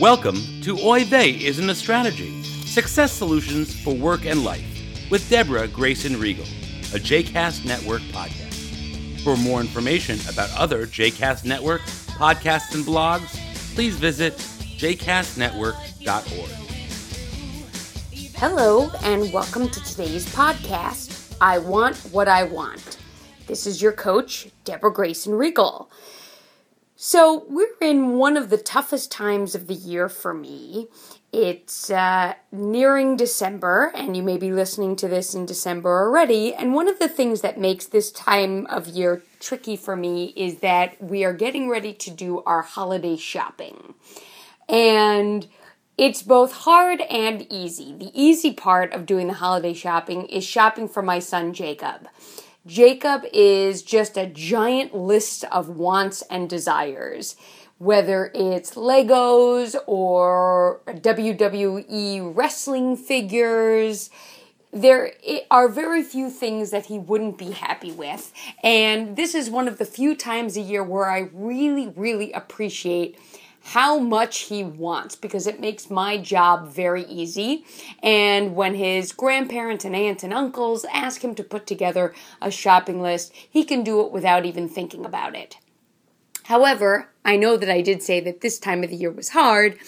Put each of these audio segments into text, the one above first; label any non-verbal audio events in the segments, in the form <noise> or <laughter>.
Welcome to Oy Vey Isn't a Strategy Success Solutions for Work and Life with Deborah Grayson Riegel, a JCast Network podcast. For more information about other JCast Network podcasts and blogs, please visit jcastnetwork.org. Hello, and welcome to today's podcast, I Want What I Want. This is your coach, Deborah Grayson Riegel. So, we're in one of the toughest times of the year for me. It's uh, nearing December, and you may be listening to this in December already. And one of the things that makes this time of year tricky for me is that we are getting ready to do our holiday shopping. And it's both hard and easy. The easy part of doing the holiday shopping is shopping for my son Jacob. Jacob is just a giant list of wants and desires, whether it's Legos or WWE wrestling figures. There are very few things that he wouldn't be happy with. And this is one of the few times a year where I really, really appreciate how much he wants because it makes my job very easy. And when his grandparents and aunts and uncles ask him to put together a shopping list, he can do it without even thinking about it. However, I know that I did say that this time of the year was hard,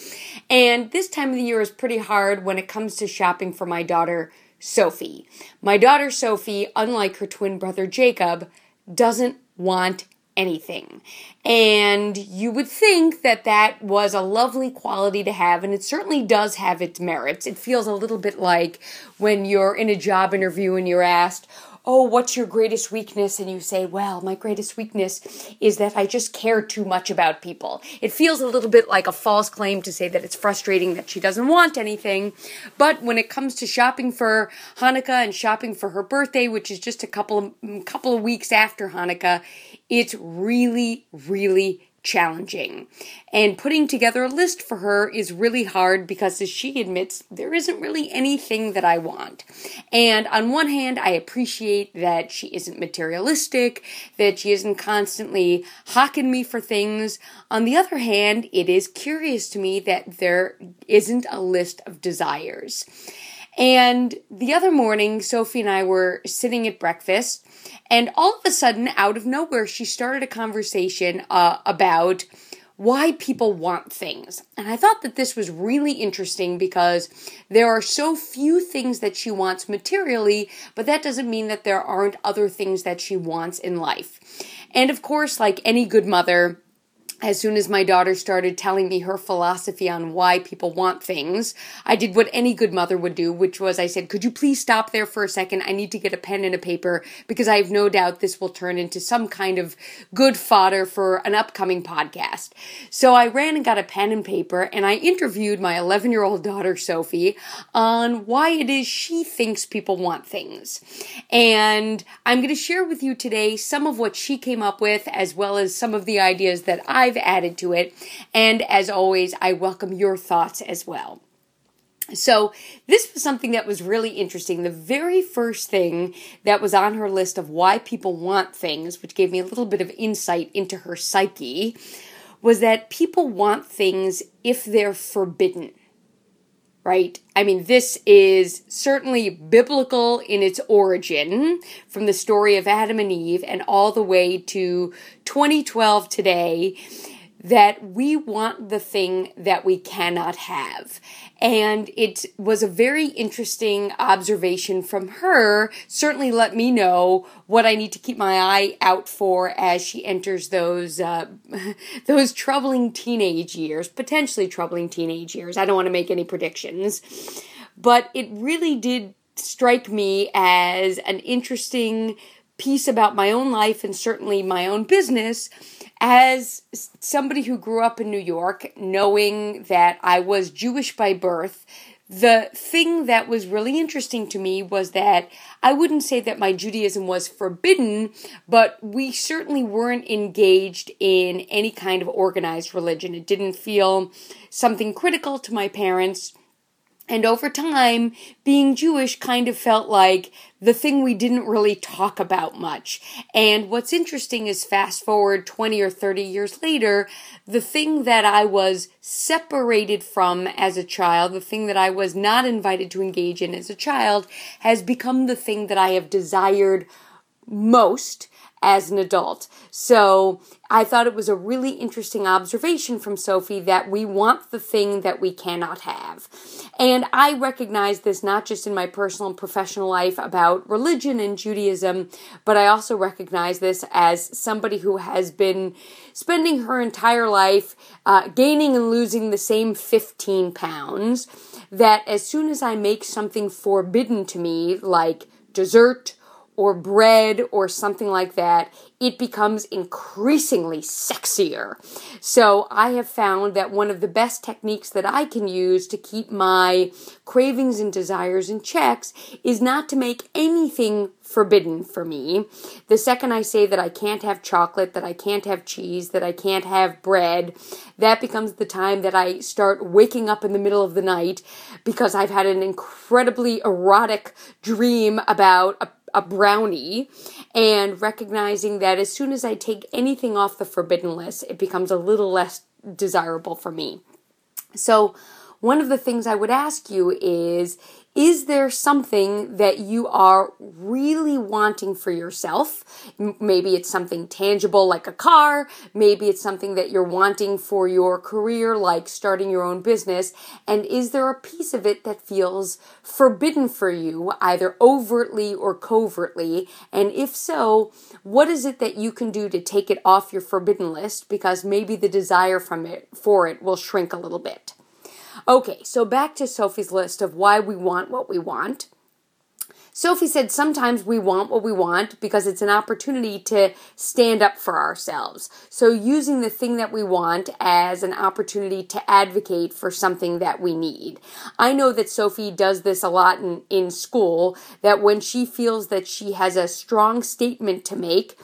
and this time of the year is pretty hard when it comes to shopping for my daughter, Sophie. My daughter, Sophie, unlike her twin brother, Jacob, doesn't want anything. And you would think that that was a lovely quality to have, and it certainly does have its merits. It feels a little bit like when you're in a job interview and you're asked, oh, what's your greatest weakness? And you say, well, my greatest weakness is that I just care too much about people. It feels a little bit like a false claim to say that it's frustrating that she doesn't want anything. But when it comes to shopping for Hanukkah and shopping for her birthday, which is just a couple of, couple of weeks after Hanukkah, it's really, really challenging. And putting together a list for her is really hard because, as she admits, there isn't really anything that I want. And on one hand, I appreciate that she isn't materialistic, that she isn't constantly hawking me for things. On the other hand, it is curious to me that there isn't a list of desires. And the other morning, Sophie and I were sitting at breakfast and all of a sudden, out of nowhere, she started a conversation uh, about why people want things. And I thought that this was really interesting because there are so few things that she wants materially, but that doesn't mean that there aren't other things that she wants in life. And of course, like any good mother, as soon as my daughter started telling me her philosophy on why people want things, I did what any good mother would do, which was I said, Could you please stop there for a second? I need to get a pen and a paper because I have no doubt this will turn into some kind of good fodder for an upcoming podcast. So I ran and got a pen and paper and I interviewed my 11 year old daughter, Sophie, on why it is she thinks people want things. And I'm going to share with you today some of what she came up with as well as some of the ideas that I I've added to it. And as always, I welcome your thoughts as well. So, this was something that was really interesting. The very first thing that was on her list of why people want things, which gave me a little bit of insight into her psyche, was that people want things if they're forbidden right? I mean, this is certainly biblical in its origin from the story of Adam and Eve and all the way to 2012 today that we want the thing that we cannot have. And it was a very interesting observation from her. Certainly let me know what I need to keep my eye out for as she enters those, uh, <laughs> those troubling teenage years, potentially troubling teenage years. I don't want to make any predictions, but it really did strike me as an interesting piece about my own life and certainly my own business as somebody who grew up in New York, knowing that I was Jewish by birth, the thing that was really interesting to me was that I wouldn't say that my Judaism was forbidden, but we certainly weren't engaged in any kind of organized religion. It didn't feel something critical to my parents And over time, being Jewish kind of felt like the thing we didn't really talk about much. And what's interesting is fast forward 20 or 30 years later, the thing that I was separated from as a child, the thing that I was not invited to engage in as a child, has become the thing that I have desired most as an adult. So I thought it was a really interesting observation from Sophie that we want the thing that we cannot have. And I recognize this not just in my personal and professional life about religion and Judaism, but I also recognize this as somebody who has been spending her entire life uh, gaining and losing the same 15 pounds. That as soon as I make something forbidden to me, like dessert or bread or something like that, it becomes increasingly sexier. So I have found that one of the best techniques that I can use to keep my cravings and desires in checks is not to make anything forbidden for me. The second I say that I can't have chocolate, that I can't have cheese, that I can't have bread, that becomes the time that I start waking up in the middle of the night because I've had an incredibly erotic dream about a a brownie and recognizing that as soon as I take anything off the forbidden list, it becomes a little less desirable for me. So, one of the things I would ask you is is there something that you are really wanting for yourself? Maybe it's something tangible like a car. Maybe it's something that you're wanting for your career, like starting your own business. And is there a piece of it that feels forbidden for you, either overtly or covertly? And if so, what is it that you can do to take it off your forbidden list? Because maybe the desire from it for it will shrink a little bit. Okay, so back to Sophie's list of why we want what we want. Sophie said sometimes we want what we want because it's an opportunity to stand up for ourselves. So, using the thing that we want as an opportunity to advocate for something that we need. I know that Sophie does this a lot in, in school, that when she feels that she has a strong statement to make,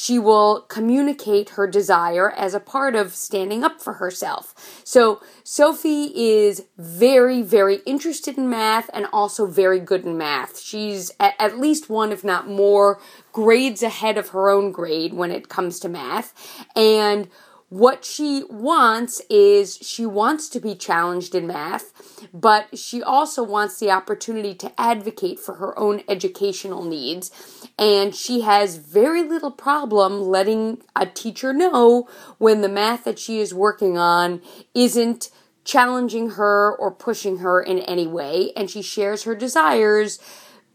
she will communicate her desire as a part of standing up for herself. So, Sophie is very, very interested in math and also very good in math. She's at, least one, if not more, grades ahead of her own grade when it comes to math. And what she wants is she wants to be challenged in math, but she also wants the opportunity to advocate for her own educational needs. And she has very little problem letting a teacher know when the math that she is working on isn't challenging her or pushing her in any way. And she shares her desires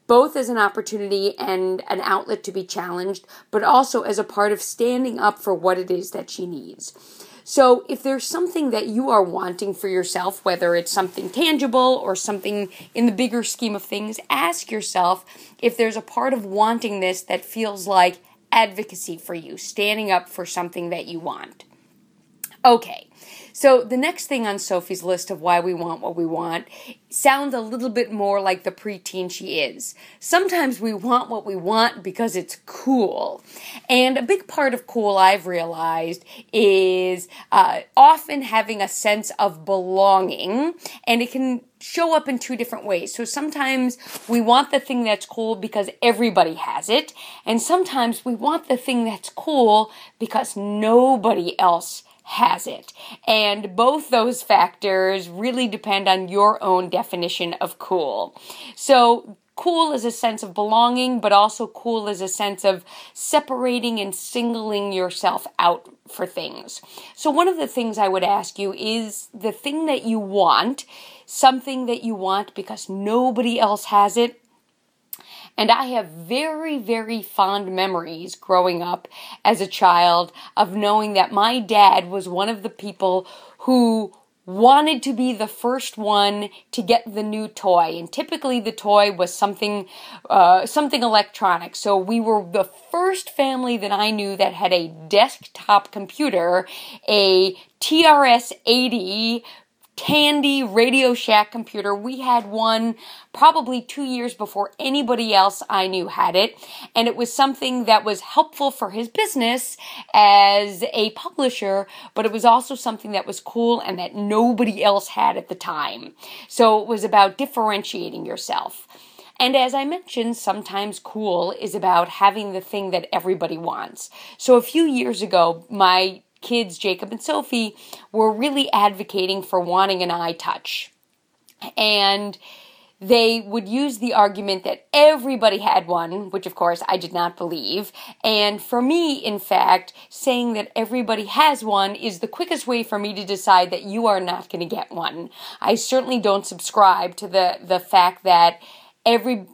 both as an opportunity and an outlet to be challenged, but also as a part of standing up for what it is that she needs. So, if there's something that you are wanting for yourself, whether it's something tangible or something in the bigger scheme of things, ask yourself if there's a part of wanting this that feels like advocacy for you, standing up for something that you want. Okay, so the next thing on Sophie's list of why we want what we want sounds a little bit more like the preteen she is. Sometimes we want what we want because it's cool. And a big part of cool I've realized is uh, often having a sense of belonging, and it can show up in two different ways. So sometimes we want the thing that's cool because everybody has it, and sometimes we want the thing that's cool because nobody else has it. And both those factors really depend on your own definition of cool. So, cool is a sense of belonging, but also cool is a sense of separating and singling yourself out for things. So, one of the things I would ask you is the thing that you want, something that you want because nobody else has it and I have very, very fond memories growing up as a child of knowing that my dad was one of the people who wanted to be the first one to get the new toy. And typically the toy was something uh, something electronic. So we were the first family that i knew that had a desktop computer a trs 80 Tandy Radio Shack computer. We had one probably two years before anybody else I knew had it. And it was something that was helpful for his business as a publisher, but it was also something that was cool and that nobody else had at the time. So it was about differentiating yourself. And as I mentioned, sometimes cool is about having the thing that everybody wants. So a few years ago, my kids, Jacob and Sophie, were really advocating for wanting an iTouch. And they would use the argument that everybody had one, which of course I did not believe. And for me, in fact, saying that everybody has one is the quickest way for me to decide that you are not going to get one. I certainly don't subscribe to the, the fact that every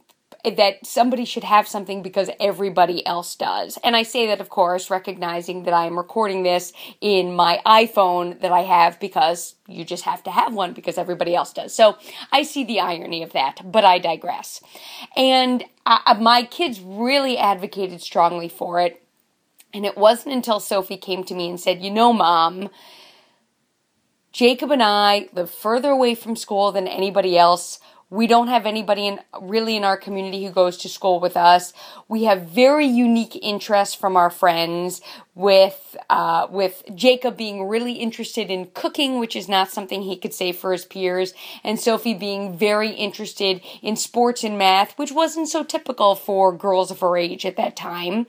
that somebody should have something because everybody else does. And I say that, of course, recognizing that I am recording this in my iPhone that I have because you just have to have one because everybody else does. So I see the irony of that, but I digress. And I, my kids really advocated strongly for it. And it wasn't until Sophie came to me and said, You know, mom, Jacob and I live further away from school than anybody else. We don't have anybody in really in our community who goes to school with us. We have very unique interests from our friends. With uh, with Jacob being really interested in cooking, which is not something he could say for his peers, and Sophie being very interested in sports and math, which wasn't so typical for girls of her age at that time.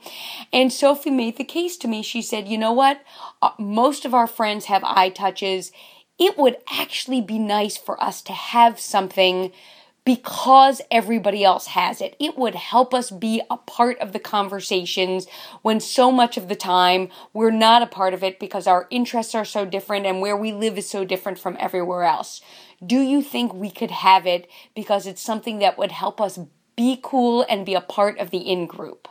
And Sophie made the case to me. She said, "You know what? Uh, most of our friends have iTouches." It would actually be nice for us to have something because everybody else has it. It would help us be a part of the conversations when so much of the time we're not a part of it because our interests are so different and where we live is so different from everywhere else. Do you think we could have it because it's something that would help us be cool and be a part of the in group?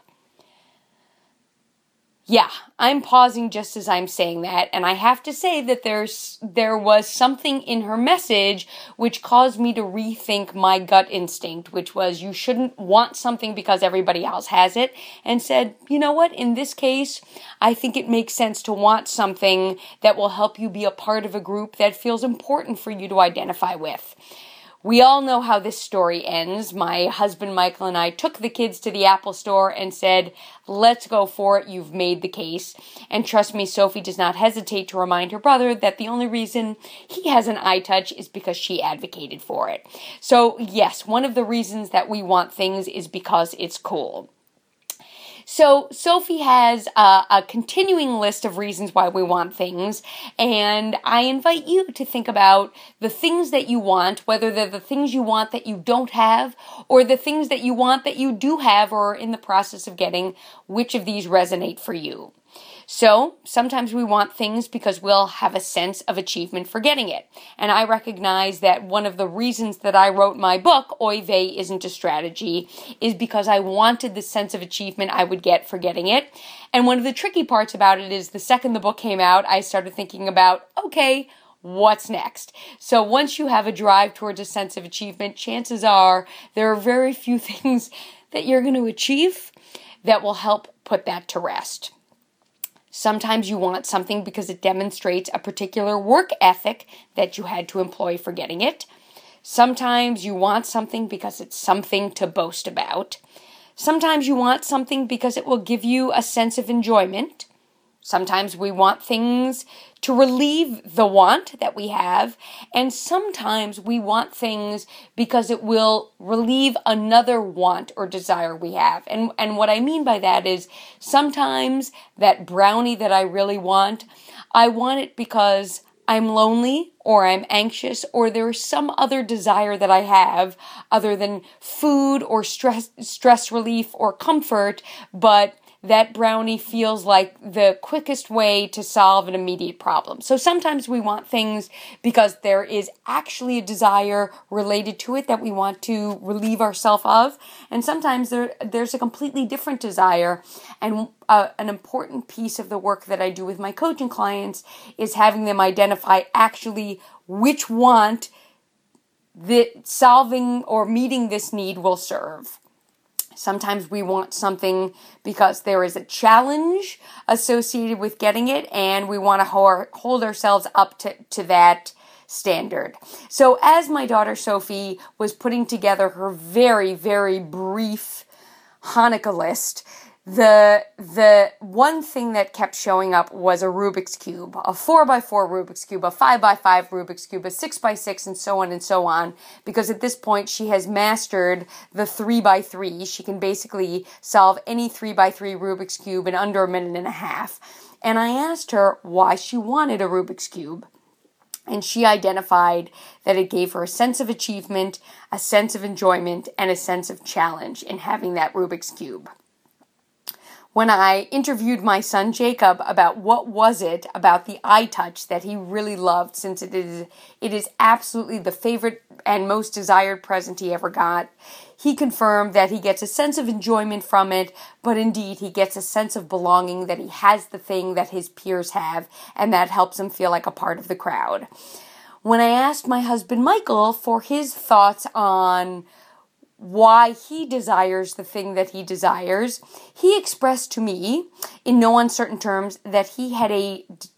Yeah, I'm pausing just as I'm saying that, and I have to say that there's there was something in her message which caused me to rethink my gut instinct, which was you shouldn't want something because everybody else has it, and said, you know what, in this case, I think it makes sense to want something that will help you be a part of a group that feels important for you to identify with. We all know how this story ends. My husband Michael and I took the kids to the Apple store and said, let's go for it. You've made the case. And trust me, Sophie does not hesitate to remind her brother that the only reason he has an iTouch is because she advocated for it. So yes, one of the reasons that we want things is because it's cool. So Sophie has a, a, continuing list of reasons why we want things, and I invite you to think about the things that you want, whether they're the things you want that you don't have, or the things that you want that you do have or are in the process of getting, which of these resonate for you. So sometimes we want things because we'll have a sense of achievement for getting it. And I recognize that one of the reasons that I wrote my book, Oy Vey Isn't a Strategy, is because I wanted the sense of achievement I would get for getting it. And one of the tricky parts about it is the second the book came out, I started thinking about, okay, what's next? So once you have a drive towards a sense of achievement, chances are there are very few <laughs> things that you're going to achieve that will help put that to rest. Sometimes you want something because it demonstrates a particular work ethic that you had to employ for getting it. Sometimes you want something because it's something to boast about. Sometimes you want something because it will give you a sense of enjoyment. Sometimes we want things to relieve the want that we have, and sometimes we want things because it will relieve another want or desire we have. And and what I mean by that is sometimes that brownie that I really want, I want it because I'm lonely or I'm anxious or there's some other desire that I have other than food or stress stress relief or comfort, but that brownie feels like the quickest way to solve an immediate problem. So sometimes we want things because there is actually a desire related to it that we want to relieve ourselves of. And sometimes there, there's a completely different desire. And uh, an important piece of the work that I do with my coaching clients is having them identify actually which want that solving or meeting this need will serve. Sometimes we want something because there is a challenge associated with getting it, and we want to hold ourselves up to, to that standard. So, as my daughter Sophie was putting together her very, very brief Hanukkah list, the the one thing that kept showing up was a Rubik's cube, a four by four Rubik's cube, a five by five Rubik's cube, a six by six, and so on and so on. Because at this point, she has mastered the three by three. She can basically solve any three by three Rubik's cube in under a minute and a half. And I asked her why she wanted a Rubik's cube. And she identified that it gave her a sense of achievement, a sense of enjoyment, and a sense of challenge in having that Rubik's Cube when I interviewed my son Jacob about what was it about the iTouch that he really loved since it is it is absolutely the favorite and most desired present he ever got. He confirmed that he gets a sense of enjoyment from it, but indeed he gets a sense of belonging that he has the thing that his peers have and that helps him feel like a part of the crowd. When I asked my husband Michael for his thoughts on why he desires the thing that he desires, he expressed to me, in no uncertain terms, that he had a d-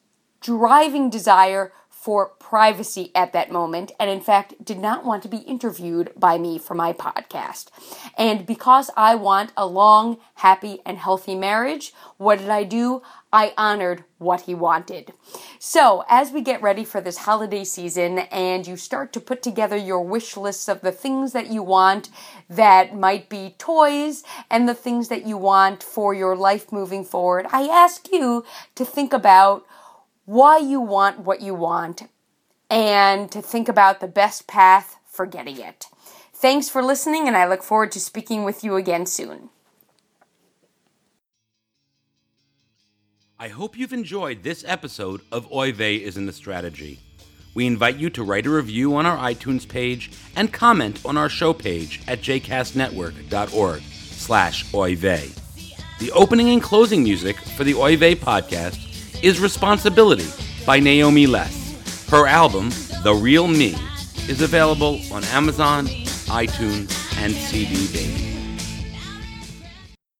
driving desire for privacy at that moment, and in fact, did not want to be interviewed by me for my podcast. And because I want a long, happy, and healthy marriage, what did I do? I honored what he wanted. So, as we get ready for this holiday season and you start to put together your wish lists of the things that you want that might be toys and the things that you want for your life moving forward, I ask you to think about why you want what you want and to think about the best path for getting it. Thanks for listening, and I look forward to speaking with you again soon. I hope you've enjoyed this episode of Oy Vey Isn't a Strategy. We invite you to write a review on our iTunes page and comment on our show page at jcastnetwork.org slash Oy Vey. The opening and closing music for the Oy Vey podcast is Responsibility by Naomi Less. Her album, The Real Me, is available on Amazon, iTunes, and CD Baby.